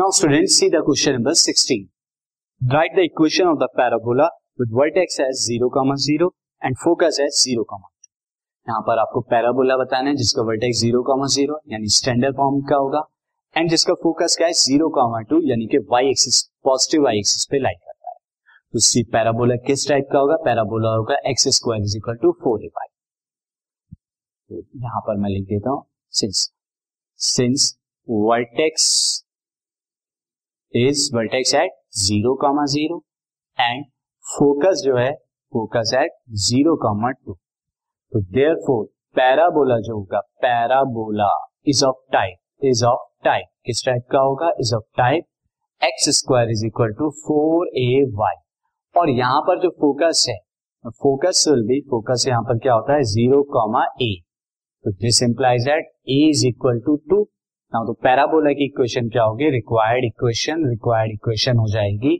Now students see the question number 16. Write the equation of the parabola with vertex as 0, 0 and focus as 0, 2. यहाँ पर आपको parabola बताना है जिसका vertex 0, 0 यानी स्टैंडर्ड फॉर्म का होगा एंड जिसका फोकस क्या है 0, 2 यानी कि y axis positive y axis पे लाइक करता है तो सी पैराबोला किस टाइप का होगा पैराबोला होगा x square is equal to four y तो यहाँ पर मैं लिख देता हूँ since since vertex is vertex at zero comma zero and focus जो है focus at zero comma two तो देयर फोर पैराबोला जो होगा parabola is of type is of type किस टाइप का होगा? Is of type x square is equal to four a y और यहाँ पर जो फोकस है फोकस विल बी फोकस यहाँ पर क्या होता है? ज़ीरो कॉमा ए तो this implies that a is equal to two now तो पैराबोला की इक्वेशन क्या होगी? रिक्वायर्ड इक्वेशन रिक्वायर्ड इक्वेशन हो जाएगी।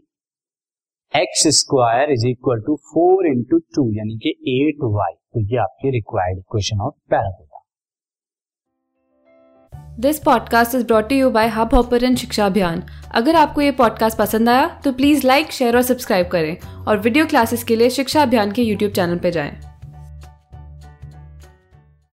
X square is equal to four into two यानी कि एट वाई तो ये आपकी required equation of parabola. This podcast is brought you by Hubhopper शिक्षा अभियान अगर आपको ये पॉडकास्ट पसंद आया तो प्लीज़ लाइक शेयर और सब्सक्राइब करें। और वीडियो क्लासेस के लिए शिक्षा अभियान के यूट्यूब चैनल पर जाएँ।